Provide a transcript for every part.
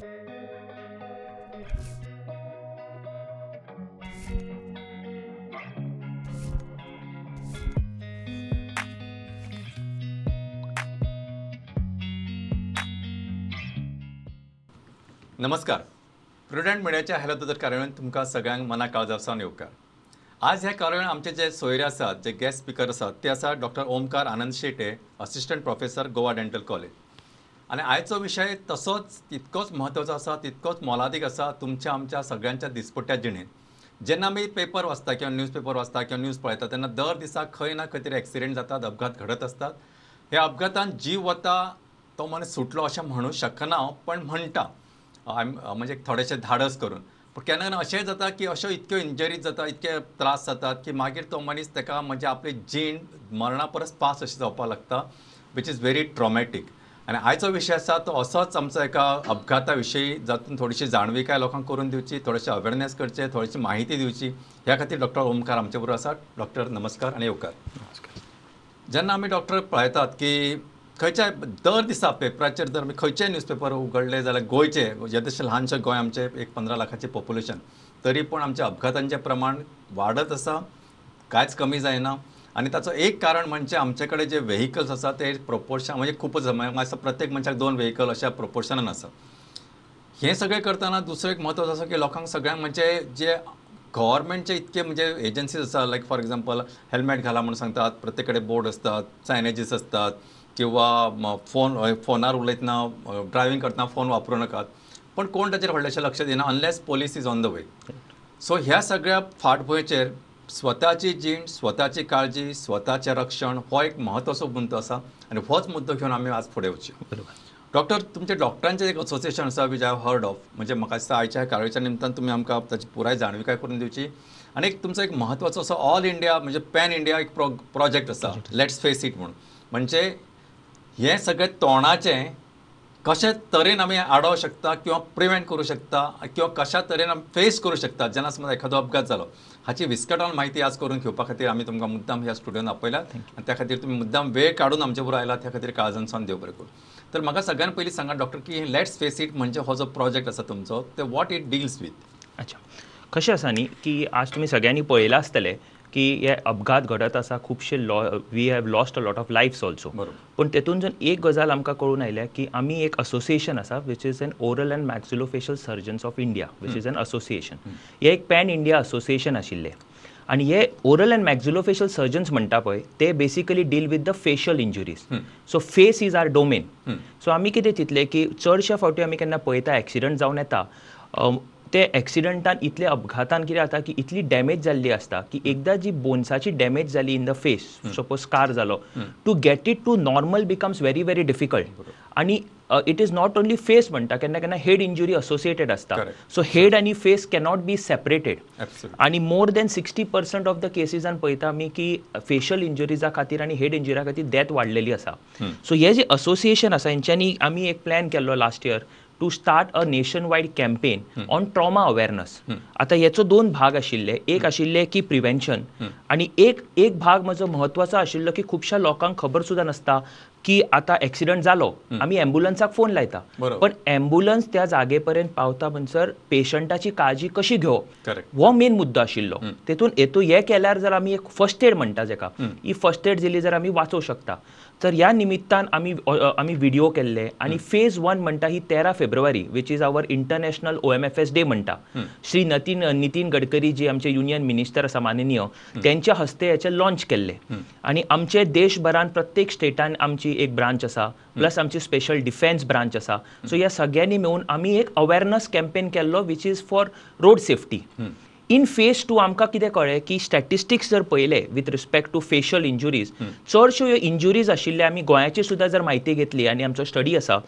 नमस्कार. प्रुडंट मिडियाच्या हॅलो दोतोर कार्यावळीन तुमकां सगळ्यांक मना काळजासावन येवकार आज ह्या कार्यावळीन आमचे जे सोयरे आसात जे गेस्ट स्पिकर आसात ते आसात doctor Omkar Anand Shete assistant professor Goa dental college आनी आयचो विशय तसोच तितकोच म्हत्वाचो आसा तितकोच मोलादीक आसा तुमच्या आमच्या सगळ्यांच्या दिसपट्ट्या जिणेंत जेन्ना आमी पेपर वाचता किंवा न्यूज पेपर वाचता किंवा न्यूज पळयता तेन्ना दर दिसा खंय ना खंय तरी एक्सिडेंट जातात अपघात घडत असतात. ह्या अपघातान जीव वता तो मनीस सुटलो अशें म्हणू शकना हांव पण म्हणटा. म्हणजे थोडेशें धाडस करून. पूण केन्ना केन्ना अशेंय जाता की अश्यो इतक्यो इंजरीज जाता इतके त्रास जातात की मागीर तो मनीस ताका म्हणजे आपली जीण मरणा परस पास अशी जावपाक लागता वीच इज व्हेरी ट्रॉमॅटीक आनी आयचो विशय आसा तो असोच आमचो एका अपघाता विशयी जातून थोडीशी जाणविकाय लोकांक करून दिवची थोडेशे अवेरनेस करचे थोडीशी माहिती दिवची ह्या खातीर डॉक्टर ओमकार आमचे बरोबर आसात डॉक्टर नमस्कार आनी येवकार. जेन्ना आमी डॉक्टर पळयतात की खंयच्याय दर दिसा पेपराचेर जर आमी खंयचेय न्यूजपेपर उगडले जाल्यार गोंयचे जशें ल्हानशें गोंय आमचें एक पंदरा लाखाचें पॉप्युलेशन तरी पूण आमच्या अपघातांचें प्रमाण वाडत आसा कांयच कमी जायना. आनी ताचो एक कारण म्हणजे आमचे कडेन जे व्हेकल्स आसा ते प्रोपोर्शन म्हणजे खूपच असं प्रत्येक मनशाक दोन व्हेकल अशा प्रोपोर्शनान आसा हें सगळें करतना दुसरं एक म्हत्वाचो आसा की लोकांक सगळ्यांक म्हणजे जे गव्हर्मेंटचे इतके म्हणजे एजन्सीज आसा लायक फॉर एक्झाम्पल हेल्मेट घाला म्हणून सांगतात प्रत्येक कडेन बोर्ड असतात सायनेजीस असतात किंवा फोन फोनार उलयतना ड्रायव्हिंग करतना फोन वापरूं नाकात पण कोण ताचेर व्हडलेशें लक्ष दिना unless police is on the way so ह्या सगळ्या फाटभुंयेचेर स्वताची जीण स्वताची काळजी स्वताचें रक्षण हो एक म्हत्वाचो मुद्दो आसा आनी होच मुद्दो घेवन आमी आज फुडें वचचे बरोबर. डॉक्टर तुमचे डॉक्टरांचें एक असोसिएशन आसा वीच आय हर्ड ऑफ म्हणजे म्हाका दिसता आयच्या कार्यावळीच्या निमतान तुमी आमकां ताची पुराय जाणविकाय करून दिवची आनी एक तुमचो एक म्हत्वाचो असो ऑल इंडिया म्हणजे पॅन इंडिया एक प्रो प्रोजेक्ट आसा लेट्स फेस इट म्हणून. म्हणजे हें सगळें तोंडाचें कशे तरेन आमी आडोवं शकता किंवा प्रिवेंट करूं शकता किंवा कशा तरेन आमी फेस करूं शकता? जेन्ना समज एखादो अपघात जालो हाची विस्कटावन म्हायती आज करून घेवपा खातीर आमी तुमकां मुद्दाम ह्या स्टुडियोन आपयल्यात आनी त्या खातीर तुमी मुद्दाम वेळ काडून आमचे बरोबर आयलात त्या खातीर काळजान सावन देव बरें करूं. तर म्हाका सगळ्यान पयलीं सांगात डॉक्टर की लेट्स फेस इट म्हणजे हो जो प्रोजेक्ट आसा तुमचो ते वॉट इट डिल्स वीथ अच्छा. कशें आसा न्ही की आज तुमी सगळ्यांनी पळयलां आसतलें की हे अपघात घडत आसा खुबशे law we have lost a lot of lifes also. पूण तेतूनच्यान एक गजाल आमकां कळून आयल्या की आमी एक असोसिएशन आसा which is an oral and maxillofacial surgeons of India which is an association हे एक पॅन इंडिया असोसिएशन आशिल्लें. आनी हे ओरल अँड मॅक्सिलोफेशियल सर्जन्स म्हणटा पळय ते basically deal with the facial injuries so face is our domain so आमी कितें चिंतलें की चडशे फावटी आमी केन्ना पळयता एक्सिडंट जावन येता ते एक्सिडंटान इतले अपघातान कितें जाता की इतली डॅमेज जाल्ली आसता की एकदां जी बोन्साची डॅमेज जाली in the face suppose scar जालो to get it to normal becomes very very difficult आनी it is not only face म्हणटा केन्ना केन्ना हेड इंजुरी असोसिएटेड आसता. सो हेड आनी फेस कॅनॉट बी सेपरेटेड. आणि more than sixty percent of the केसीजान पळयता आमी की फेशियल इंजुरीजा खातीर आनी हेड इंजुऱ्या खातीर डेथ वाडलेली आसा. सो हे जे असोसिएशन आसा हेंच्यांनी आमी एक प्लॅन केल्लो last year to start a nation wide campaign on trauma awareness आतां हेचो दोन भाग आशिल्ले. एक आशिल्ले की प्रिव्हेन्शन आनी एक एक भाग म्हजो म्हत्वाचो आशिल्लो की खुबश्या लोकांक खबर सुद्दां नासता की आतां एक्सिडंट जालो आमी एम्बुलन्साक फोन लायता. पण एम्बुलन्स त्या जागे पर्यंत पावता म्हणसर पेशंटाची काळजी कशी घेवप. हो मेन मुद्दो आशिल्लो. तेतून हेतू हे केल्यार जर आमी एक फर्स्ट एड म्हणटा जेका ही फर्स्ट एड दिली जर आमी वाचोवं शकता. तर ह्या निमित्तान आमी आमी व्हिडिओ केल्ले आनी फेज वन म्हणटा ही तेरा February which is our international O M F S day म्हणटा. श्री नतीन नितीन गडकरी जी आमचे युनियन मिनिस्टर आसा माननीय त्यांच्या हस्ते हेचे लॉन्च केल्ले. आनी आमचे देशभरान प्रत्येक स्टेटान आमची एक ब्रांच आसा प्लस आमची स्पेशल डिफेन्स ब्रांच आसा सो ह्या सगळ्यांनी मेळून आमी एक अवेरनस कॅम्पेन केल्लो which is for road safety in phase two आमकां कितें कळ्ळें की स्टॅटिस्टिक्स जर पळयले with respect to facial injuries चडश्यो ह्यो इंजुरीज आशिल्ले आमी गोंयाची सुद्दां जर म्हायती घेतली आनी आमचो स्टडी आसा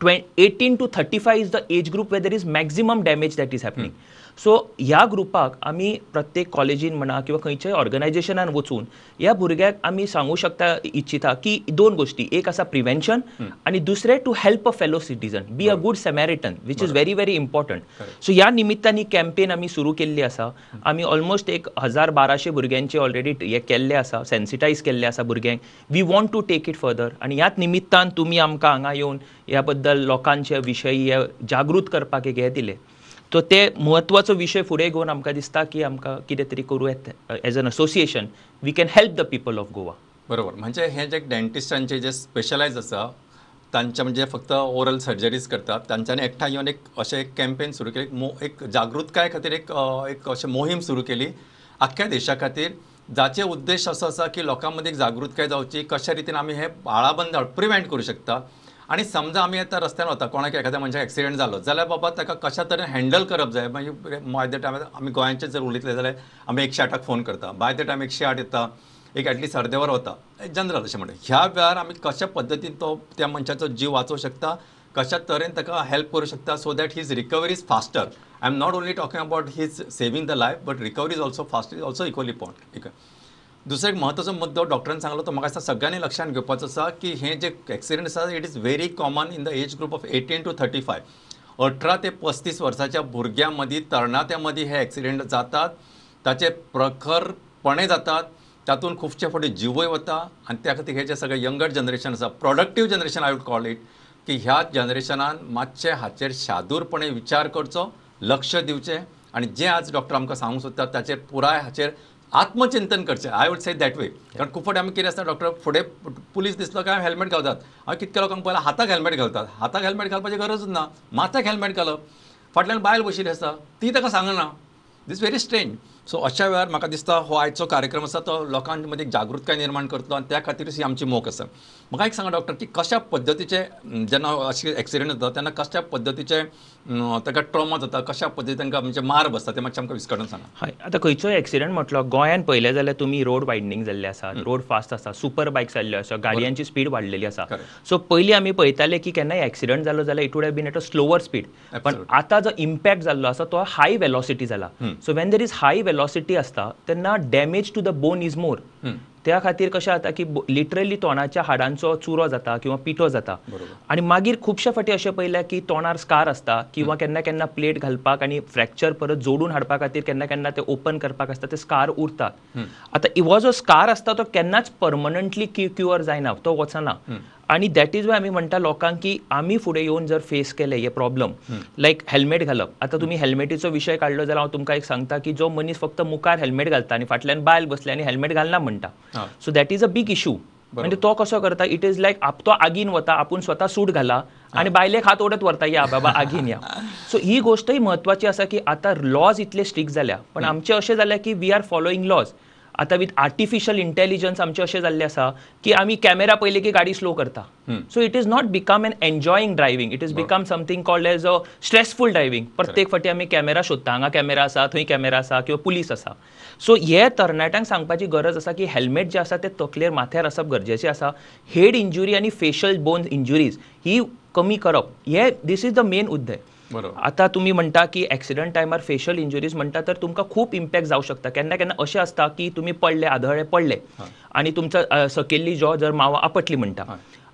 ट्वे eighteen to thirty five is the age group whether is maximum damage that is happening so ह्या ग्रुपाक आमी प्रत्येक कॉलेजीन म्हणा किंवा खंयच्याय ऑर्गनायजेशनान वचून ह्या भुरग्याक आमी सांगू शकता इच्छिता की दोन गोष्टी. एक आसा प्रिव्हेन्शन आनी दुसरें to help a fellow citizen be a good Samaritan which is very very important so ह्या निमित्तान ही कॅम्पेन आमी सुरू केल्ली आसा आमी ऑलमोस्ट एक हजार बाराशे भुरग्यांचे ऑलरेडी हे केल्ले आसा सेन्सिटायज केल्ले आसा भुरग्यांक. We want to take it further आनी ह्याच निमित्तान तुमी आमकां हांगा येवन ह्या बद्दल लोकांचे विशयी हे जागृत करपाक एक हे दिले. तो ते म्हत्वाचो विशय फुडें घेवन आमकां दिसता की आमकां कितें तरी करूं येता as an association we can help the people of Goa बरोबर. म्हणजे हे जे डेंटिस्टांचे जे स्पेशलायज आसा तांचे म्हणजे फक्त ओरल सर्जरीज करतात. तांच्यांनी एकठांय येवन एक अशें एक कॅम्पेन सुरू केली. एक मो एक जागृतकाय खातीर एक एक अशें मोहीम सुरू केली. अख्ख्या देशा खातीर जाचे उद्देश असो आसा की लोकां मदीं जागृतकाय जावची कशा रितीन आमी हे आळाबंद प्रिवेंट करूं शकता. आनी समजा आमी आतां रस्त्यार वता कोणाक एखाद्या मनशाक एक्सिडेंट जालो जाल्यार बाबा ताका कशा तरेन हँडल करप जाय. मागीर बाय द टायम आमी गोंयांचे जर उलयतले जाल्यार आमी एकशे आठाक फोन करता. बाय द टायम एकशे आठ येता एक ॲटलिस्ट अर्दे वर वता जनरल अशें म्हणटा ह्या वेळार आमी कशा पद्दतीन तो त्या मनशाचो जीव वाचोवं शकता? कशा तरेन ताका हेल्प करूं शकता? So that his recovery is faster I am not only talking about his saving the life but recovery is also fast is also equally point दुसरो एक म्हत्वाचो मुद्दो डॉक्टरान सांगलो तो म्हाका दिसता सगळ्यांनी लक्षांत घेवपाचो आसा की हे जे एक्सिडेंट आसा it is very common in the age group of eighteen to thirty five अठरा ते पस्तीस वर्साच्या भुरग्यां मदीं तरणाट्यां मदीं हे एक्सिडेंट जातात. ताचे प्रखरपणे जातात. तातूंत खुबशे फावटी जिवय वता आनी त्या खातीर हे जे सगळे यंगर जनरेशन आसा productive generation I would call it की ह्या जनरेशनान मातशे हाचेर शादूरपणे विचार करचो लक्ष दिवचें आनी जें आज डॉक्टर आमकां सांगूंक सोदतात ताचेर पुराय हाचेर आत्मचिंतन करचें. I would say that way कारण खूब फावटी आमी कितें आसता डॉक्टर फुडें पुलीस दिसलो काय हेल्मेट घालतात. हांव कितक्या लोकांक पळयलां हाताक हेल्मेट घालतात. हाताक हेल्मेट घालपाची गरज ना. माथ्याक हेल्मेट घालप फाटल्यान बायल बशिल्ली आसता ती ताका सांगना दीस व्हेरी स्ट्रेंज सो अशा वेळार म्हाका दिसता हो आयचो कार्यक्रम आसा तो लोकां मदीं जागृताय जागृतकाय निर्माण करतलो आनी त्या खातीरच ही आमची मोख आसा म्हाका एक सांगा डॉक्टर की कशा पद्दतीचे जेन्ना अशे एक्सिडेंट जाता तेन्ना कशा पद्दतीचे ताका ट्रॉमा जाता कशा पद्दतीन तांकां म्हणजे मार बसता तें मातशें आमकां विस्कटून सांगा. हय आतां खंयचोय एक्सिडेंट म्हटलो गोंयान पळयलें जाल्यार तुमी रोड वायडनींग जाल्ले आसात रोड फास्ट आसा सुपर बायक्स जाल्ल्यो आसा गाडयांची स्पीड वाडलेली आसा. सो पयलीं आमी पळयताले की केन्नाय एक्सिडेंट जालो जाल्यार it would have been at a slower speed पण. आतां जो इम्पॅक्ट जाल्लो आसा तो हाय वेलॉसिटी जाला so when there is high velocity आसता तेन्ना damage to the bone is more त्या खातीर कशें जाता की लिटरली तोंडाच्या हाडांचो चुरो जाता किंवा पिठो जाता. आनी मागीर खुबशे फावटी अशें पळयलें की तोंडार स्कार आसता किंवा केन्ना केन्ना प्लेट घालपाक आनी फ्रॅक्चर परत जोडून हाडपा खातीर केन्ना केन्ना ते ओपन करपाक आसता ते स्कार उरतात. आतां हो जो स्कार आसता तो केन्नाच परमनंटली क्युअर जायना तो वचना. आनी दॅट इज वाय आमी म्हणटा लोकांक की आमी फुडें येवन जर फेस केले हे प्रॉब्लम लायक हेल्मेट घालप. आतां तुमी हेल्मेटीचो विशय काडलो जाल्यार हांव तुमकां एक सांगता की जो मनीस फक्त मुखार हेल्मेट घालता आनी फाटल्यान बायल बसले आनी हेल्मेट घालना म्हणटा. So that is a big issue म्हणजे तो कसो करता इट इज लायक आप तो आगीन वता आपूण स्वता सूट घाला आणि बायलेक हात ओढत व्हरता या बाबा आगीन या. सो ही गोष्टय म्हत्वाची आसा की आतां लॉज इतले स्ट्रिक्ट जाल्या पण आमचे अशें जाल्या की वी आर फॉलोईंग लॉज आतां विथ आर्टिफिशियल इंटेलिजन्स आमचें अशें जाल्लें आसा की आमी कॅमेरा पयले की गाडी स्लो करता. So it is not become an enjoying driving it is become something called as a stressful driving प्रत्येक फावटी आमी कॅमेरा सोदता हांगा कॅमेरा आसा थंय कॅमेरा आसा किंवा पुलीस आसा सो हे तरणाट्यांक सांगपाची गरज आसा की हेल्मेट जे आसा ते तकलेर माथ्यार आसप गरजेचें आसा हेड इंजुरी आनी फेशियल बोन इंजुरीज ही कमी करप. हे दीस इज द मेन उद्देश. आतां तुमी म्हणटा की एक्सिडंट टायमार फेशियल इंजुरीज म्हणटा तर तुमकां खूब इम्पॅक्ट जावं शकता. केन्ना केन्ना अशें आसता की तुमी पडले आदळे पडले. आनी तुमचो सकयल्ली जॉ जर मावा आपटली म्हणटा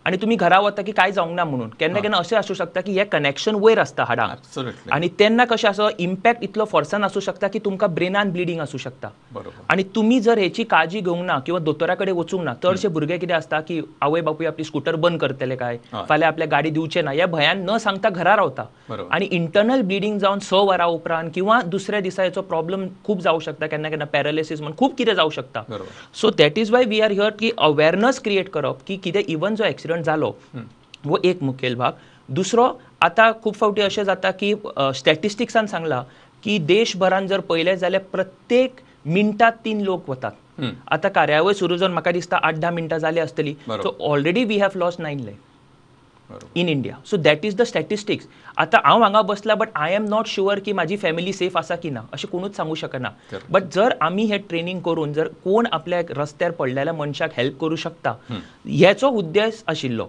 आनी तुमी घरा वता की कांय जावंक ना म्हणून. केन्ना केन्ना अशें आसूं शकता की हे कनेक्शन वयर आसता हाडांक. आनी तेन्ना कशें आसा इम्पॅक्ट इतलो फोर्सान आसूं शकता की तुमकां ब्रेनान ब्लिडींग आसूं शकता. बरोबर. आनी तुमी जर हेची काळजी घेवंक ना किंवा दोतोरा कडेन वचूंक ना चडशे भुरगे कितें आसता की आवय बापूय आपली स्कूटर बंद करतले काय. फाल्यां आपल्या गाडी दिवचे ना. ह्या भयान न सांगता घरा रावता. आनी इंटरनल ब्लिडींग जावन स वरां उपरांत किंवा दुसऱ्या दिसा हेचो प्रॉब्लम खूब जावं शकता केन्ना केन्ना पॅरालिसीस म्हण खूब कितें जावं शकता. So that is why we are here की अवेरनस क्रिएट करप की कितें इवन जो एक्सिडंट जालो वो एक मुखेल भाग दुसरो आतां खूब फावटी अशें जाता की स्टॅटिस्टिक्सान सांगलां की देशभरान जर पळयलें जाल्यार प्रत्येक मिनटात तीन लोक वतात. आतां कार्यावळ सुरू जावन म्हाका दिसता आठ धा मिनटां जाली आसतली. So already we have loss nine life बरोबर in India so that is the statistics आतां हांव हांगा बसला but I am not sure की म्हाजी फॅमिली सेफ आसा की ना अशें कोणूच सांगू शकना. बट जर आमी हे ट्रेनिंग करून जर कोण आपल्या रस्त्यार पडलेल्या मनशाक हेल्प करूं शकता हेचो उद्देश आशिल्लो.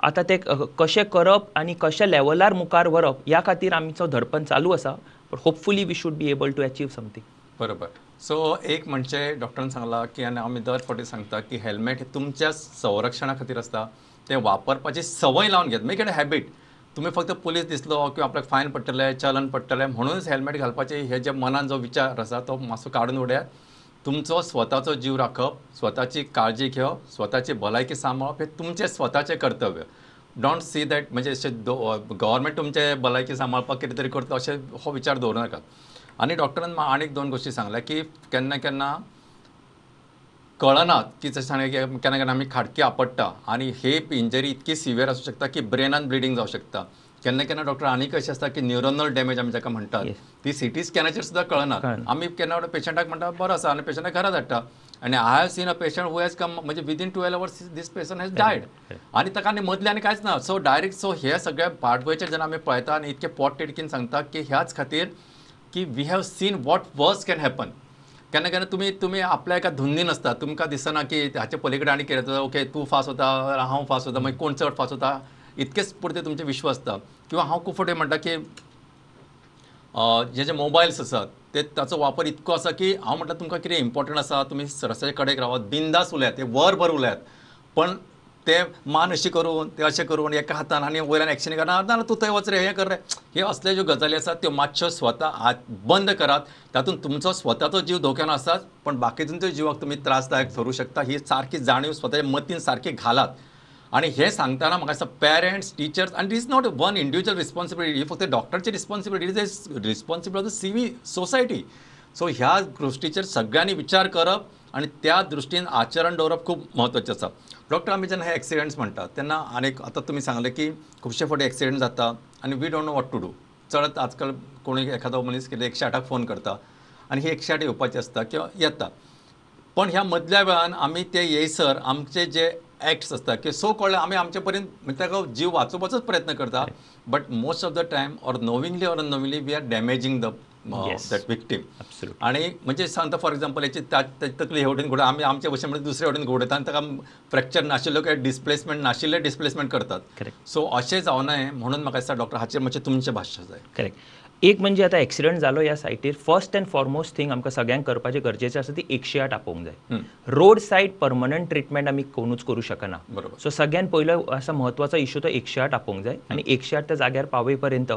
आतां ते कशें करप आनी कशें लेवलार मुखार व्हरप ह्या खातीर आमचो धडपण चालू आसा but hopefully we should be able to achieve something बरोबर. सो एक म्हणजे डॉक्टरान सांगला की आनी आमी दर फावटी सांगता की हेल्मेट हे तुमच्या संरक्षणा खातीर आसता ते वापरपाची संवय लावन घेत. मेक इट अ हॅबीट तुम्ही फक्त पुलीस दिसलो किंवा आपल्याक फायन पडटलें चलन पडटलें म्हणूनच हेल्मेट घालपाचे हे जे मनान जो विचार आसा तो मातसो काडून उडयात तुमचो स्वताचो जीव राखप स्वताची काळजी घेवप स्वताची भलायकी सांबाळप हे तुमचें स्वताचें कर्तव्य. डोंट सी दॅट म्हणजे अशें गव्हर्मेंट तुमचे भलायकी सांबाळपाक कितें तरी करता अशें हो विचार दवरूं नाका. आनी डॉक्टरान म्हाका आनीक दोन गोश्टी सांगल्या की केन्ना केन्ना कळनात की जशें सांगलें की केन्ना केन्ना आमी खाडकी आपडटा आनी हे इंजरी इतकी सिवियर आसूं शकता की ब्रेनान ब्लिडींग जावं शकता. केन्ना केन्ना डॉक्टर आनीक अशें आसता की न्युरोनल डॅमेज आमी जाका म्हणटात Yes. ती सिटी स्कॅनाचेर सुद्दां कळनात कळना. आमी केन्ना पेशंटाक म्हणटा बरो आसा आनी पेशंटाक घरा धाडटा आनी I have seen a patient who has come म्हणजे within twelve hours this patient has died आनी ताका आनी मदले आनी कांयच ना सो डायरेक्ट सो हे सगळे पाठवयचे जेन्ना आमी पळयता आनी इतके पोट तिडकीन सांगता की ह्याच खातीर की we have seen what worse can happen केन्ना केन्ना तुमी तुमी आपल्या एका धुंदीन आसता तुमकां दिसना की हाचे पलीकडे आनी कितें जाता ओके तूं फास्ट होता हांव फास्ट होता मागीर कोण चड फास्ट होता? इतकेच पुरते तुमचे विश्व आसता किंवा हांव खूब फावटी म्हणटा की जे जे मोबायल्स आसात ते ताचो वापर इतको आसा की हांव म्हटलं तुमकां कितें इम्पॉर्टंट आसा तुमी रस्त्याचे कडेक रावात बिंदास उलयात ते वरभर उलयात. पण ते मान अशी करून ते अशें करून एका हातान आनी वयल्यान एक्शन करना ना तूं थंय वच रे हें कर रे. हे असले ज्यो गजाली आसात त्यो मातश्यो स्वता हात बंद करात. तातूंत तुमचो स्वताचो जीव धोक्यान आसात पण बाकीच्यांच्या जिवाक तुमी त्रासदायक ठरू शकता. ही सारकी जाणीव स्वताच्या मतीन सारकी घालात. आणि हे सांगताना म्हाका दिसता पेरंट्स टिचर्स आनी is not one individual responsibility ही फक्त डॉक्टरची responsibility is a responsibility of the civil society so ह्या गोष्टीचेर सगळ्यांनी विचार करप. आणि त्या दृश्टीन आचरण दवरप खूप महत्त्वाचें आसा डॉक्टर आमी जेन्ना हे एक्सिडेंट्स म्हणटा तेन्ना आनीक आतां तुमी सांगलें की खुबशे फावटी एक्सिडेंट जाता आनी we don't know what to do चड आजकाल कोणी एखादो मनीस कितें एकशे आठाक फोन करता आनी ही एकशे आठ येवपाची आसता किंवा येता पण ह्या मदल्या वेळान आमी ते येयसर आमचे जे एक्ट्स आसता की सो कळ्ळे आमी आमचे पर्यंत म्हणजे ताका जीव वाचोवपाचोच प्रयत्न करता but most of the time or knowingly or unknowingly we are damaging the. That victim. आणि म्हणजे सांगता फॉर एक्झाम्पल याची तकली हे वटेन घोडा आमी आमच्या भशेन म्हणजे दुसरे वटेन घोडयता आनी ताका फ्रॅक्चर नाशिल्लो काय डिस्प्लेसमेंट नाशिल्ले डिस्प्लेसमेंट करतात. सो अशें जावं नये म्हणून म्हाका दिसता डॉक्टर हाचेर मातशें तुमचें भाश्य जाय करेक्ट एक म्हणजे आता एक्सिडंट जालो ह्या सायटीर फर्स्ट अँड फॉरमोस्ट थिंग आमकां सगळ्यांक करपाचें गरजेचें आसा ती एकशे आठ आपोवंक जाय. रोड सायड परमनंट ट्रिटमेंट आमी कोणूच करूं शकना. बरोबर. सो सगळ्यान पयलो असा महत्वाचो इश्यू तो एकशे आठ आपोवंक जाय. आनी एकशे आठ त्या जाग्यार पावय पर्यंत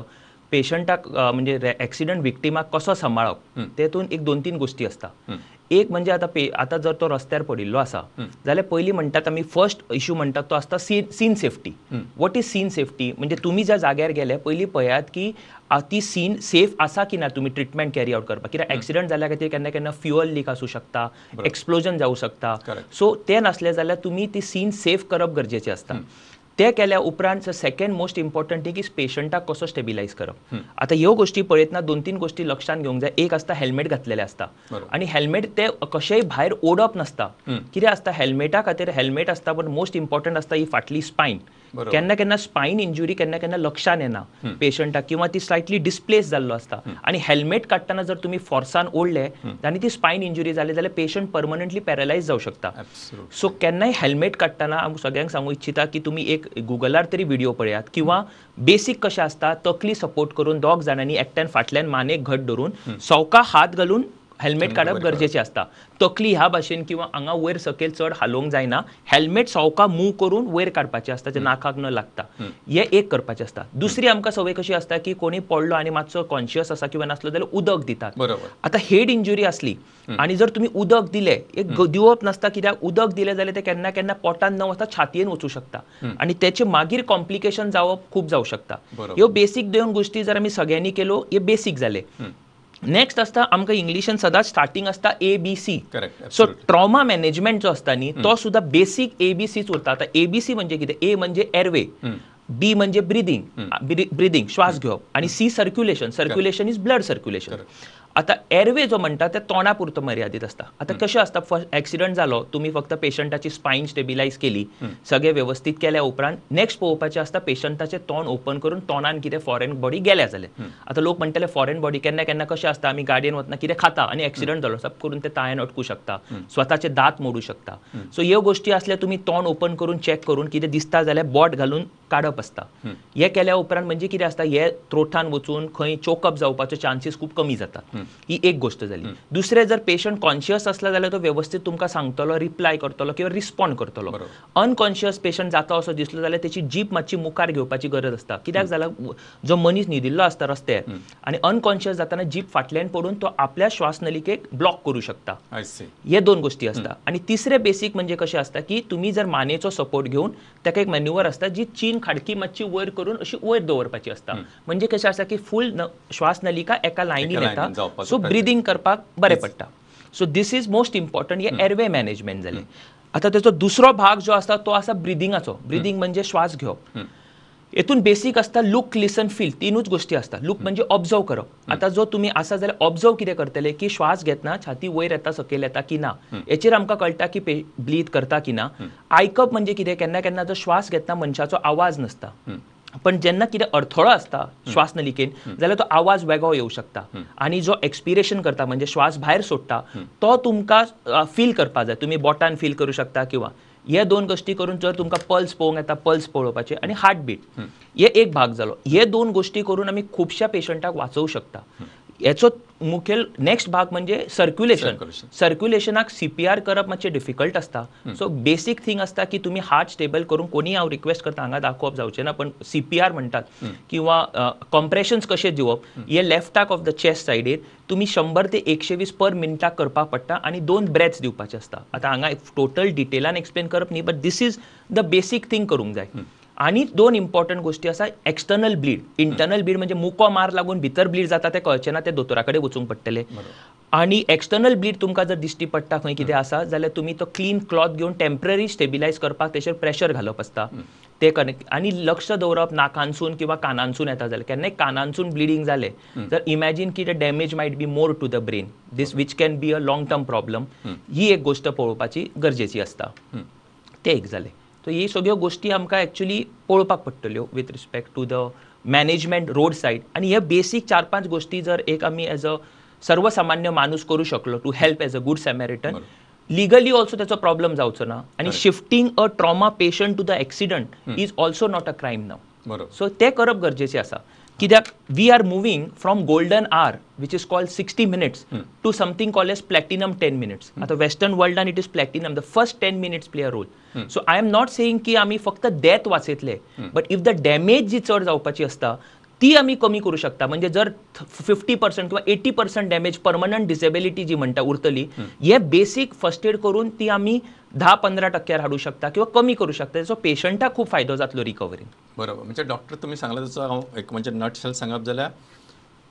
पेशंटाक म्हणजे एक्सिडंट विक्टिमाक कसो सांबाळप. तेतून एक दोन तीन आसता हम्म. एक म्हणजे आता पे आता जर तो रस्त्यार पडिल्लो आसा जाल्यार पयलीं म्हणटात आमी फर्स्ट इश्यू म्हणटात तो आसता scene scene safety what is scene safety म्हणजे तुमी ज्या जाग्यार गेले पयलीं पळयात की ती सीन सेफ आसा की ना तुमी ट्रिटमेंट कॅरी आउट करपाक कित्याक एक्सिडंट जाल्या खातीर केन्ना केन्ना फ्युअल लीक आसूं शकता एक्सप्लोजन जावं शकता. सो ते नसलें जाल्यार तुमी ती सीन सेफ करप गरजेचें आसता ते केल्या उपरांत second most important thing is पेशंटाक कसो स्टेबिलायज करप आतां ह्यो गोश्टी पळयतना दोन तीन गोश्टी लक्षात घेवंक जाय एक आसता हेल्मेट घातलेलें आसता. आनी हेल्मेट ते कशेंय भायर ओडप नासता. कितें आसता हेल्मेटा खातीर हेल्मेट आसता पण मोस्ट इम्पॉर्टंट आसता ही फाटली स्पायन. केन्ना केन्ना स्पायन इंजुरी केन्ना केन्ना लक्षात येना पेशंटाक किंवा ती स्लायटली डिस्प्लेस जाल्लो आसता आनी हेल्मेट काडटना जर तुमी फोर्सान ओडले आनी ती स्पायन इंजुरी जाली जाल्यार पेशंट परमनंटली पॅरलायज जावं शकता. सो केन्नाय हेल्मेट काडटना हांव सगळ्यांक सांगू इच्छिता की तुमी एक गुगलार तरी व्हिडिओ पळयात किंवा बेसीक कशें आसता तकली सपोर्ट करून दोग जाणांनी एकट्यान फाटल्यान मानेक घट धरून सवका हात घालून हेल्मेट काडप गरजेचें आसता तकली ह्या भाशेन किंवा हांगा वयर सकयल चड हालोवंक जायना हेल्मेट सवका मूव करून वयर काडपाचें आसता जें नाकाक न लागता. हें एक करपाचें आसता दुसरी आमकां संवय कशी आसता की कोणी पडलो आनी मातसो कॉन्शियस आसा किंवा नासलो जाल्यार उदक दितात. बरोबर. आतां हेड इंजुरी असली आणि जर तुम्ही उदक दिले एक दिवप नसता कित्याक उदक दिले जाल्यार ते केन्ना केन्ना पोटान न वता छातयेन वचूं शकता. आणि त्याचे मागीर कॉम्प्लिकेशन जावप खूप जावं शकता. ह्यो बेसीक दोन गोष्टी जर आमी सगळ्यांनी केलो हे बेसीक जाले नेक्स्ट आसता आमकां इंग्लिशान सदांच स्टार्टिंग आसता A B C so. Trauma management जो असता न्ही तो सुद्धा बेसिक एबीसीच उरता. आता एबीसी म्हणजे कितें? ए म्हणजे एअरवे बी म्हणजे ब्रिदिंग ब्रिदिंग श्वास घेवप आणि C circulation circulation is blood circulation आता एअरवे जो म्हणटा ते तोंडा पुरतो मर्यादित असता. आता कशें असता फर्स्ट ऍक्सिडंट जालो तुम्ही फक्त पेशंटाची स्पायन स्टेबिलायज केली सगळे व्यवस्थित केल्या उपरांत नेक्स्ट पळोवपाचें आसता पेशंटाचें तोंड ओपन करून तोंडान कितें फॉरेन बॉडी गेल्या जाल्यार आता लोक म्हणटले फॉरेन बॉडी केन्ना केन्ना कशें आसता आमी गाडयेन वतना कितें खाता? आनी ऍक्सिडंट जालो सब करून ते ताळ्यान अटकू शकता. स्वताचे दात मोडू शकता. सो ह्यो गोष्टी असल्या तुम्ही तोंड ओपन करून चॅक करून कितें दिसता जाल्यार बॉट घालून काडप आसता हे. केल्या उपरांत म्हणजे कितें आसता हे थ्रोटान वचून खंय चोकअप जावपाचे चान्सीस खूब कमी जातात. ही एक गोष्ट जाली दुसरें जर पेशंट कॉन्शियस असला जाल्यार तो व्यवस्थित तुमकां सांगतलो रिप्लाय करतलो किंवा रिस्पॉन्ड करतलो. अनकॉन्शियस पेशंट जाता असो दिसलो जाल्यार त्याची जीप मातशी मुखार घेवपाची गरज आसता कित्याक जाल्यार जो मनीस न्हिदिल्लो आसता रस्त्यार आनी अनकॉन्शियस जाताना जीप फाटल्यान पडून तो आपल्या श्वासनलिकेक ब्लॉक करू शकता. हे दोन गोष्टी असतात आणि तिसरे बेसिक म्हणजे कशें आसता की तुम्ही जर मानेचो सपोर्ट घेऊन ताका एक मॅन्युवर असता जी चीन खाडकी मातशी वयर करून अशी वयर दवरपाची असता म्हणजे कशें आसता की फूल श्वास नलिका एका लायनीन एका येता सो. ब्रिदींग करपाक बरें पडटा. So this is most important हे एअरवे मॅनेजमेंट जालें आता त्याचो दुसरो भाग जो आसता तो आसा ब्रिदिंगाचो ब्रिदिंग म्हणजे श्वास घेवप. हेतून बेसिक असता लुक लिसन फील तीनूच गोष्टी असतात. लुक म्हणजे ऑब्झर्व करप आता जो तुम्ही आसा जाल्यार ऑब्झर्व कितें करतले की श्वास घेतना छाती वयर येता सकयल येता की ना हेचेर आमकां कळटा की ब्लीथ करता की ना आयकप म्हणजे कितें? केन्ना केन्ना जो श्वास घेतना मनशाचो आवाज नासता. पण जेन्ना कितें अडथळो आसता श्वास नलिकेन जाल्यार तो आवाज वेगळो येवं शकता. आणि जो एक्सपिरेशन करता म्हणजे श्वास भायर सोडटा तो तुमकां फील करपा जाय. तुमी बोटान फील करू शकता किंवा हे दोन गोष्टी करून जर तुमकां पल्स पळोवंक येता पल्स पळोवपाचे आणि हार्टबीट हे. एक भाग जालो हे दोन गोष्टी करून आमी खुबश्या पेशंटाक वाचोवं शकता. हेचो मुखेल नेक्स्ट भाग म्हणजे सर्क्युलेशन. सर्क्युलेशनाक सीपीआर करप मातशें डिफिकल्ट आसता सो बेसिक थिंग आसता की तुम्ही हार्ट स्टेबल करून कोणी हांव रिक्वेस्ट करता हांगा दाखोवप जावचें ना पण सीपीआर म्हणटात किंवा कॉम्प्रेशन्स कशे दिवप हे लेफ्टाक ऑफ द चेस्ट सायडीर तुम्ही शंबर ते एकशे वीस पर मिनटाक करपाक पडटा आणि दोन ब्रेथ्स दिवपाचे आसता आतां हांगा टोटल डिटेलान एक्सप्लेन करप न्ही but this is the basic thing करूंक जाय. आणि दोन इम्पॉर्टंट गोष्टी आसा एक्सटर्नल ब्लीड इंटरनल ब्लीड म्हणजे मुको मार लागून भितर ब्लीड जाता ते कळचे ना ते दोतोरा कडेन वचूंक पडटले आणि एक्सटर्नल ब्लीड तुमकां जर दिश्टी पडटा खंय कितें आसा जाल्यार तुमी तो क्लीन क्लॉथ घेवन टेंपररी स्टेबिलायज करपाक तेचेर प्रेशर घालप आसता ते कनेक्ट आणि लक्ष दवरप नाकांसून किंवा कानांसून येता जाल्यार. केन्नाय कानांसून ब्लिडींग जालें जर इमॅजीन की ते damage might be more to the brain this which can be a long term problem ही एक गोष्ट पळोवपाची गरजेची असता. ते एक जालें. सो ही सगळ्यो गोष्टी आमकां एक्चुली पळोवपाक पडटल्यो with respect to the management road side आणि हे बेसिक चार पांच गोष्टी जर एक आमी एज अ सर्वसामान्य माणूस करू शकलो to help as a good Samaritan legally also त्याचो प्रॉब्लेम जावचो ना. आणि shifting a trauma patient to the accident is also not a crime now so ते करप गरजेचें आसा कित्याक we are moving from golden hour which is called sixty minutes to something call as platinum ten minutes आता western वर्ल्डान it is platinum the first ten minutes play a role so I am not saying की आमी फक्त death वाचयतले but if the damage जी चड जावपाची असता ती आमी कमी करू शकता. म्हणजे जर फिफ्टी पर्संट किंवा eighty percent damage permanent disability जी म्हणटा उरतली हे. बेसिक फर्स्ट एड करून ती आमी धा पंदरा टक्क्यार हाडू शकता किंवा कमी करू शकता. त्याचो पेशंटाक खूप फायदो जातलो रिकवरीन बरोबर. म्हणजे डॉक्टर तुमी सांगला तसो हांव एक म्हणजे नटशेल सांगप जाल्यार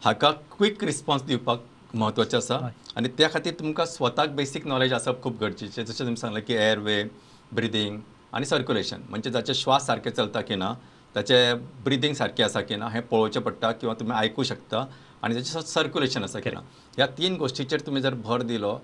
हाका क्विक रिस्पॉन्स दिवपाक म्हत्वाचें आसा आनी त्या खातीर तुमकां स्वताक बेसीक नॉलेज आसप खूब गरजेचें. जशें तुमी सांगलें की एअरवे ब्रिदींग आनी सर्क्युलेशन म्हणजे जाचे श्वास सारके चलता की ना ताचे ब्रिदींग सारकें आसा की ना हें पळोवचें पडटा किंवा तुमी आयकूं शकता आनी ताचें सर्क्युलेशन आसा की ना. ह्या तीन गोश्टीचेर तुमी जर भर दिलो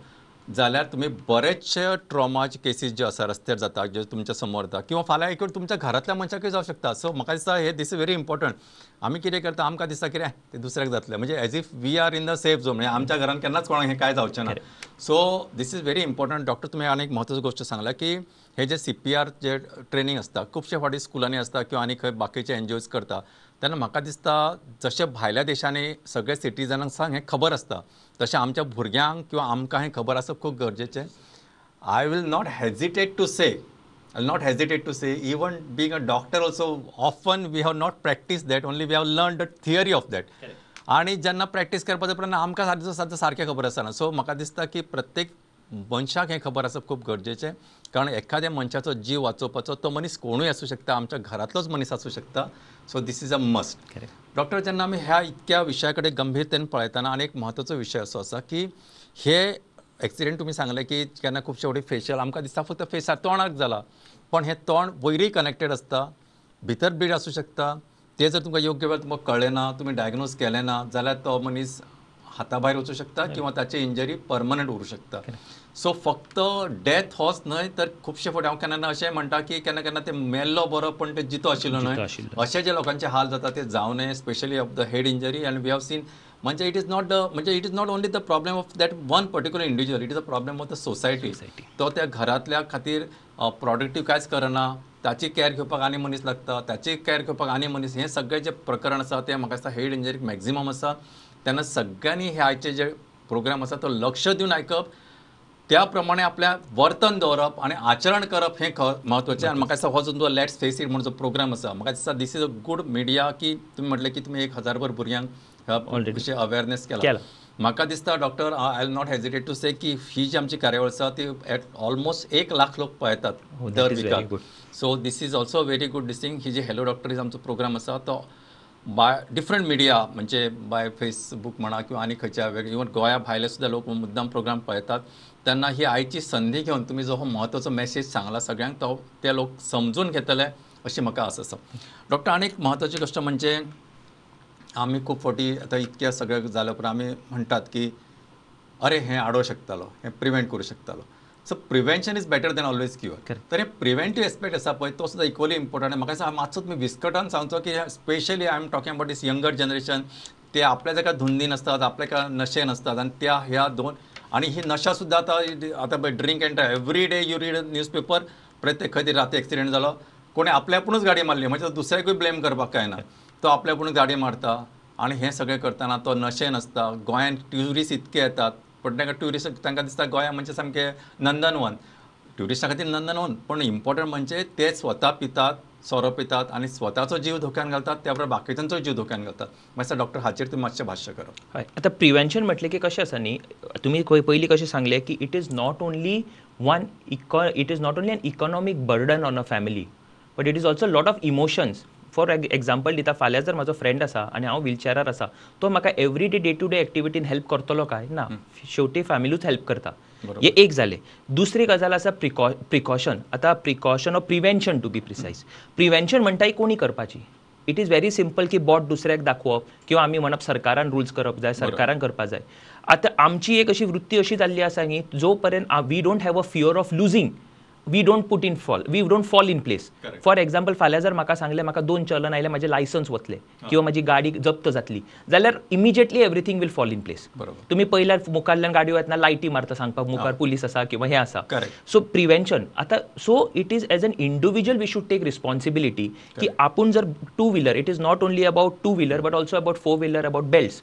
जाल्यार तुमी बरेचशे ट्रॉमाचे केसीस जे आसा रस्त्यार जाता जे तुमच्यासमोर जाता किंवा फाल्यां एक तुमच्या घरांतल्या मनशाकय जावं शकता. सो म्हाका दिसता हे दीस इज व्हेरी इम्पॉर्टंट आमी कितें करता आमकां दिसता कितें ते दुसऱ्याक जातलें. म्हणजे as if we are in the safe zone म्हणजे आमच्या घरान केन्नाच कोणाक हें काय जावचें ना. So this is very important doctor तुमी आनी एक म्हत्वाची गोश्ट सांगला की हे जे सी पी आर जे ट्रेनींग आसता खुबशे फावटी स्कुलांनी आसता किंवा आनी खंय बाकीचे एन जी ओज करता तेन्ना म्हाका दिसता जशे भायल्या देशांनी सगळे सिटिजनांक सांग हें खबर आसता तशें आमच्या भुरग्यांक किंवा आमकां हें खबर आसप खूब गरजेचें. I will not hesitate to say I not hesitate to say even being a doctor also often we have not practice that only we have learn the theory of that आणि जेन्ना प्रॅक्टीस करपाचे उपरांत आमकां सारकें खबर आसना so म्हाका दिसता की प्रत्येक मनशाक हें खबर आसप खूब गरजेचें कारण एखाद्या मनशाचो जीव वाचोवपाचो तो मनीस कोणूय आसूं शकता आमच्या घरांतलोच मनीस आसूं शकता. So this is a must doctor जेन्ना आमी ह्या इतक्या विशया कडेन गंभीरतेन पळयतना आनी एक म्हत्वाचो विशय असो आसा की हे एक्सिडेंट तुमी सांगले की केन्ना खुबशे फावटी फेशियल आमकां दिसता फक्त फेसार तोंडाक जाला पण हें तोंड वयरूय कनेक्टेड आसता भितर बीड आसूं शकता. ते जर तुमकां योग्य वेळ तुमकां कळ्ळें ना तुमी डायग्नोज केलें ना जाल्यार तो मनीस हाताभायर वचूं शकता किंवा ताची इंजरी परमनंट उरूं शकता. सो फक्त डेथ होच न्हय तर खुबशे फावटी हांव केन्ना केन्ना अशें म्हणटा की केन्ना केन्ना ते मेल्लो बरो पण ते जितो आशिल्लो न्हय. अशे जे लोकांचे हाल जाता ते जावं नये specially of the head injury and we have seen म्हणजे इट इज नॉट द म्हणजे it is not only the problem of that one particular individual it is a problem of the society. तो त्या घरातल्या खातीर productive कांयच करना ताची care घेवपाक आनी मनीस लागता त्याची कॅर घेवपाक आनी मनीस हें सगळें जे प्रकरण आसा तें म्हाका दिसता हेड इंजरीक मॅक्झिमम आसा. तेन्ना सगळ्यांनी हे आयचे जे प्रोग्राम आसा तो लक्ष दिवन आयकप त्या प्रमाणे आपल्या वर्तन दवरप आणि आचरण करप हें ख म्हत्वाचें आनी म्हाका दिसता हो जो तुमचो लेट्स फेस इट म्हणून जो प्रोग्राम आसा म्हाका दिसता this is a good media की तुमी म्हटलें की तुमी एक हजारभर भुरग्यांक. कशें अवेअरनेस केला. म्हाका दिसता doctor I will not hesitate to say की ही जी आमची कार्यावळ आसा ती एट ऑलमोस्ट एक लाख लोक पळयतात Oh, दर विकाक. So this is also very good distinct ही जी हॅलो डॉक्टर इज आमचो प्रोग्राम आसा तो बाय डिफरंट मिडिया म्हणजे बाय फेसबूक म्हणा किंवा आनी खंयच्या वेगळे इवन गोंया भायले सुद्दां लोक मुद्दाम प्रोग्राम पळयतात तेन्ना ही आयची संधी घेवन तुमी जो हो म्हत्वाचो मेसेज सांगला सगळ्यांक तो ते लोक समजून घेतले अशी म्हाका आस आसा डॉक्टर आनी एक म्हत्वाची गोश्ट म्हणजे आमी खूब फावटी आतां इतक्या सगळ्या जाल्या उपरांत आमी म्हणटात की अरे हें आडोवं शकतालो हें प्रिवेंट करूं शकतालो. So prevention is better than always cure. तर हे प्रिवेंटीव एस्पेक्ट आसा पळय तो सुद्दां इक्वली इम्पॉर्टंट म्हाका दिसता मातसो तुमी विस्कटान सांगचो की specially I am talking about this younger generation ते आपल्या जाका धुंदीन आसतात आपल्या एका नशेन असतात आनी त्या ह्या दोन आणि ही नशा सुद्दां आतां आतां drink and every day you read news paper प्रत्येक खंय तरी राती एक्सिडेंट जालो कोणी आपल्यापुणूच गाडी मारली म्हणजे दुसऱ्याकूय ब्लेम करपाक काय ना? तो आपल्यापुणूच गाडी मारता आणि हे सगळें करतना तो नशेन आसता गोंयान ट्युरिस्ट इतके येतात पण तांकां ट्युरिस्ट तांकां दिसता गोंया म्हणजे सामकें नंदनवन ट्युरिस्टां खातीर नंदनवन पूण इम्पॉर्टंट म्हणजे ते स्वता पितात सोरो पितात आनी स्वताचो जीव धोक्यान घालतात त्या बरोबर बाकीच्यांचो जीव धोक्यान घालतात मातसो डॉक्टर हाचेर तुमी मातशें भाश्य करप हय आतां प्रिवेंशन म्हटलें की कशें आसा न्ही तुमी खंय पयलीं कशें सांगलें की it is not only one eco it is not only an economic burden on a family but it is also lot of emotions for example दिता फाल्यां जर म्हजो फ्रेंड आसा आनी हांव व्हिलचॅरार आसा तो म्हाका every day day to day एक्टिविटीन help करतलो काय? ना. शेवटी फॅमिलीच हेल्प करता. हे एक जालें दुसरी गजाल आसा प्रिकॉ प्रिकॉशन आतां precaution of prevention to be precise prevention म्हणटा ही कोणी करपाची? इट इज व्हेरी सिंपल की बोट दुसऱ्याक दाखोवप किंवा आमी म्हणप सरकारान रूल्स करप जाय सरकारान करपा जाय. आतां आमची एक अशी वृत्ती अशी जाल्ली आसा न्ही जो पर्यंत we don't have a fear of losing we don't put in fall we don't fall in place. For example फाल्यां जर म्हाका सांगलें म्हाका दोन चलन आयले म्हाजे लायसन्स वतले किंवा म्हजी गाडी जप्त जातली जाल्यार immediately everything will fall in place तुम्ही पयल्यार मुखारल्यान गाडयो येतना लायटी मारता सांगपाक मुखार पुलीस आसा किंवा हे आसा. सो प्रिवेंशन आता so it is as an individual we should take responsibility की आपण जर two wheeler it is not only about two wheeler but also about four wheeler about belts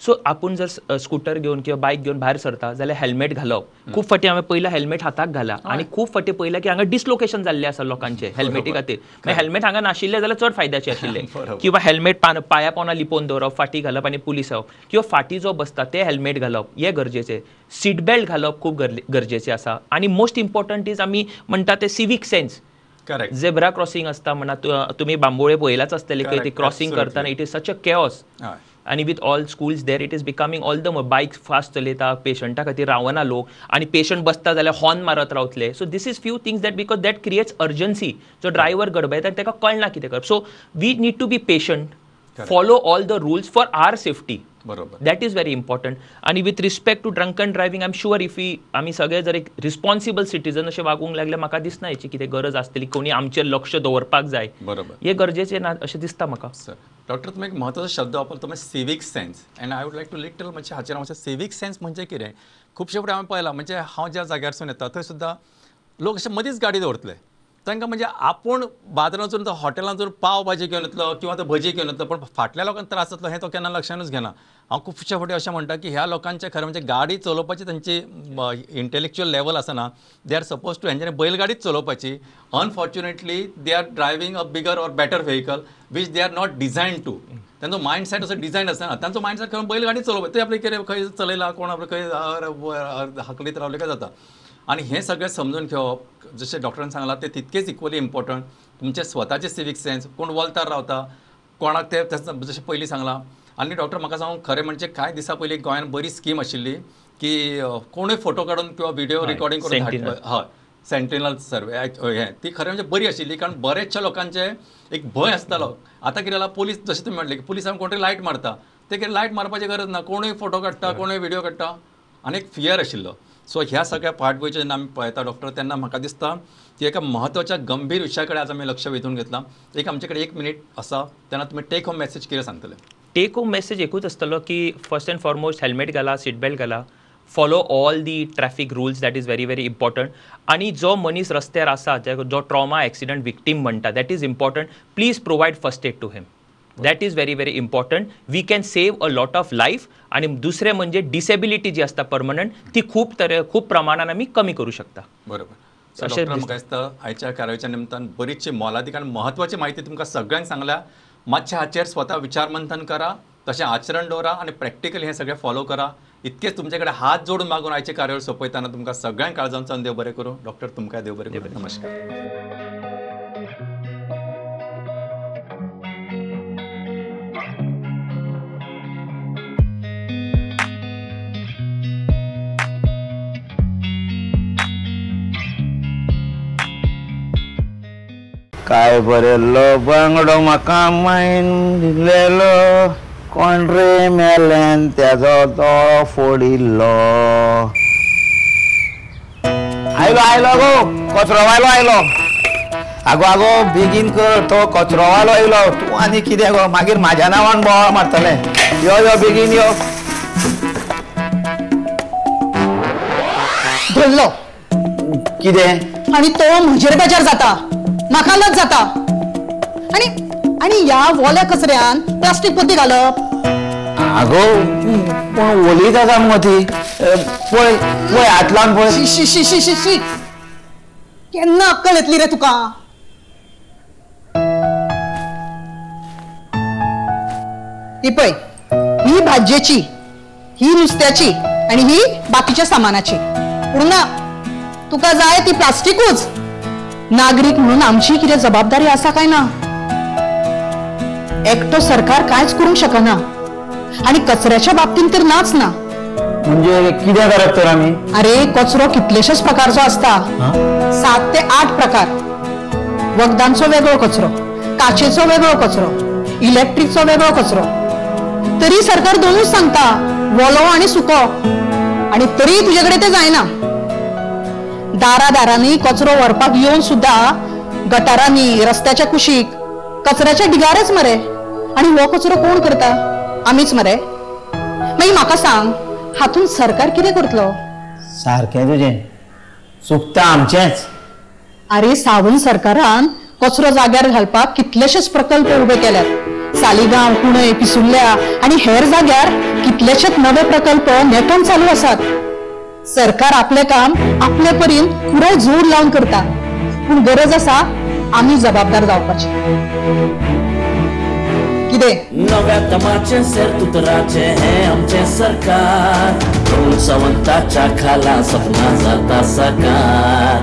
so आपण जर स्कूटर घेवन किंवा बायक घेवन भायर सरता जाल्यार हेल्मेट घालप खूब फाटी हांवें पयला हेल्मेट हाताक घाला आनी खूब फाटी पयला की हांगा डिसलोकेशन जाल्ले आसा लोकांचे हेल्मेटी खातीर हेल्मेट हांगा नाशिल्ले जाल्यार चड फायद्याचे आशिल्ले. किंवा हेल्मेट पाया पोना लिपोवन दवरप फाटी घालप आनी पुलीस येवप किंवा फाटी जो बसता ते हेल्मेट घालप हे गरजेचे. सीट बेल्ट घालप खूब गरजेचे आसा आनी मोस्ट इम्पॉर्टंट इज आमी म्हणटा ते civic sense correct zebra crossing असता म्हणा तुम्ही बांबोळे पळयलाच आसतले की ते क्रॉसिंग. करताना it is such a chaos आणि with all schools there it is becoming all the bike fast चलयता पेशंटा खातीर रावना लोक आणि पेशंट बसता जाल्यार हॉर्न मारत रावतले. So this is few things that because that creates urgency जो ड्रायव्हर गडबयता ताका कळना कितें करप so we need to be patient. Follow all the rules for our safety बरोबर. दॅट इज व्हेरी इम्पॉर्टंट आणि with respect to drunken driving I am sure if ही आमी सगळे जर एक रिस्पॉन्सिबल सिटीजन अशें वागूंक लागले म्हाका दिसना हेची कितें गरज आसतली कोणी आमचेर लक्ष दवरपाक जाय. बरोबर. हे गरजेचें ना अशें दिसता म्हाका डॉक्टर तुम्ही एक महत्त्वाचा शब्द वापरतो म्हणजे civic sense and I would like to little म्हणजे हाचेर हांव सिवीक सेन्स म्हणजे कितें खुबशे फुडें हांवें पळयलां म्हणजे, म्हणजे हांव ज्या जाग्यारसून येता थंय सुद्दां लोक अशे मदींच गाडी दवरतले तांकां म्हणजे आपूण बाजारांतून तो हॉटेलांतून पाव भाजी घेवन येतलो किंवा तो भजी घेवन येतलो पण फाटल्या लोकांक त्रास जातलो हें तो केन्ना लक्षानूच घेना हांव खुबशे फावटी अशें म्हणटा की ह्या लोकांचे खरें म्हणजे गाडी चलोवपाची तांची इंटेलेक्च्युअल लेवल आसना दे आर सपोज टू हेंच्यांनी बैलगाडीच चलोवपाची unfortunately they are driving a bigger or better vehicle which they are not design to त्यांचो मायंडसेट असो डिझायन आसना तांचो मायंडसेट खंय बैलगाडी चलोवप ते आपले कितें खंय चलयला कोण आपले खंय हकलीत हाकलीत रावले काय जाता. आणि हे सगळें समजून घेवप जशें डॉक्टरान सांगलां ते तितकेच इक्वली इम्पॉर्टंट तुमचे स्वताचे सिवीक सेन्स कोण वलतार रावता कोणाक ते जशें पयलीं सांगलां आनी डॉक्टर म्हाका सांगू खरें म्हणजे कांय दिसा पयलीं गोंयान बरी स्कीम आशिल्ली की कोणूय फोटो काडून किंवा व्हिडिओ रिकॉर्डिंग करून हय सेंटिनल सर्वे हें ती खरें म्हणजे बरी आशिल्ली कारण बरेचशे लोकांचे एक भंय आसतालो आतां कितें जाला पोलीस जशें तुमी म्हणलें की पुलिसांक कोण तरी लायट मारता. ते लायट मारपाची गरज ना. कोणूय फोटो काडटा कोणूय व्हिडिओ काडटा आनी एक फियर आशिल्लो. सो ह्या सगळ्या फाटभुंयेचेर जेन्ना आमी पळयता डॉक्टर तेन्ना म्हाका दिसता की एका म्हत्वाच्या गंभीर विशया कडेन आज आमी लक्ष वेधून घेतलां. एक आमचे कडेन एक मिनीट आसा तेन्ना तुमी टेक होम मॅसेज कितें सांगतले. टेक होम मेसेज एकूच आसतलो की फर्स्ट अँड फॉरमोस्ट हेल्मेट घाला सीट बेल्ट घाला. Follow all the traffic rules that is very very important आणि जो मनीस रस्त्यार आसा जो ट्रॉमा एक्सिडंट विक्टीम म्हणटा that is important please provide first aid to him that is very very important we can save a lot of life आणि दुसरें म्हणजे डिसेबिलिटी जी असता परमनंट ती खूप तरे खूप प्रमाणात आमी कमी करू शकता. बरोबर. दिसता आयच्या कार्यावळीच्या निमतान बरीचशी मोलादीक आनी म्हत्वाची म्हायती तुमकां सगळ्यांक सांगल्या. मातशें हाचेर स्वता विचार मंथन करा तशें आचरण दवरा आनी प्रॅक्टिकली हें सगळें फॉलो करा. इतकेच तुमचे कडेन हात जोडून मागून आयची कार्यावळ सोंपयताना तुमकां सगळ्यांक काळजांचो देव बरें करूं. डॉक्टर तुमकां देव बरें करूं. नमस्कार. काय बरेलो बांगडो म्हाका मायन दिलेलो. कोण रे मेल्यान त्याचो तो फोडिल्लो आयलो आयलो गो कचरोवालो आयलो. आगो आगो बेगीन कर तो कचरो वालो आयलो. तूं आनी कितें गो मागीर म्हाज्या नांवान बोवाळ मारतले. यो यो बेगीन यो. धरलो कितें? आणि तो म्हजेर बेजार जाता. लज जाता. आणि आणि ह्या ओल्या कचऱ्यान प्लास्टीक पत्ती घालप. आगो पूण ओलीच आसा मुगो ती. अ, पळय पळय हातलान पळय शी शी शी शी शी शी. केन्ना अक्कल येतली रे तुका? ही पळय ही भाजयेची ही नुस्त्याची आणि ही बाकीच्या सामानाची. पूर्ण तुका जाय ती प्लास्टिकूच नागरिक म्हणून आमची कितें जबाबदारी आसा काय ना? एकटो सरकार कांयच करूंक शकना. आणि कचऱ्याच्या बाबतीत तर नाच ना. म्हणजे कितें करप तर आमी अरे कचरो कितलेशेच प्रकारचो असता. सात ते आठ प्रकार. वखदांचो वेगळो कचरो काचेचो वेगळो कचरो इलेक्ट्रिकचो वेगळो कचरो. तरी सरकार दोनूच सांगता वलो आणि सुको. आणि तरी तुझ्याकडे ते जायना. दारा दारांनी कचरो व्हरपाक येवन सुद्धा गटारांनी रस्त्याच्या कुशीक कचऱ्याच्या ढिगारच मरे. आणि हो कचरो कोण करता? आमीच मरे. मागीर म्हाका सांग हातून सरकार कितें करतलो? सारकें तुजें. चुकता आमचेंच. अरे सावंत सरकारान कचरो जाग्यार घालपाक कितलेशेच प्रकल्प उबे केल्यात. सालिगांव कुणय पिसुल्ल्या आणि हेर जाग्यार कितलेशेच नवे प्रकल्प नेटान चालू आसात. सरकार आपले काम आपले परीन पुराय जोर लावन करता. पूण गरज आसा आमी जबाबदार जावपाची. कितें नव्या तमाचे सेरतुतराचे हे आमचे सरकार. सावंताच्या खाला सपना जाता साकार.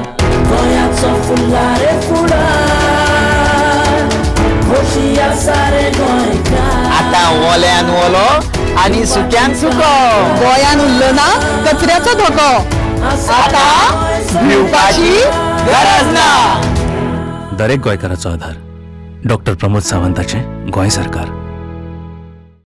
गोंयाचो फुल्लारे फुडार खोशी सारे गोंयकार आतां ओल्यान ओलो. आनी सुक्यान सुको गोंयान उरलो ना कचऱ्याचो धोको. आता भिवपाची गरज ना. दरेक गोंयकाराचो आधार. डॉक्टर प्रमोद सावंताचें गोंय सरकार.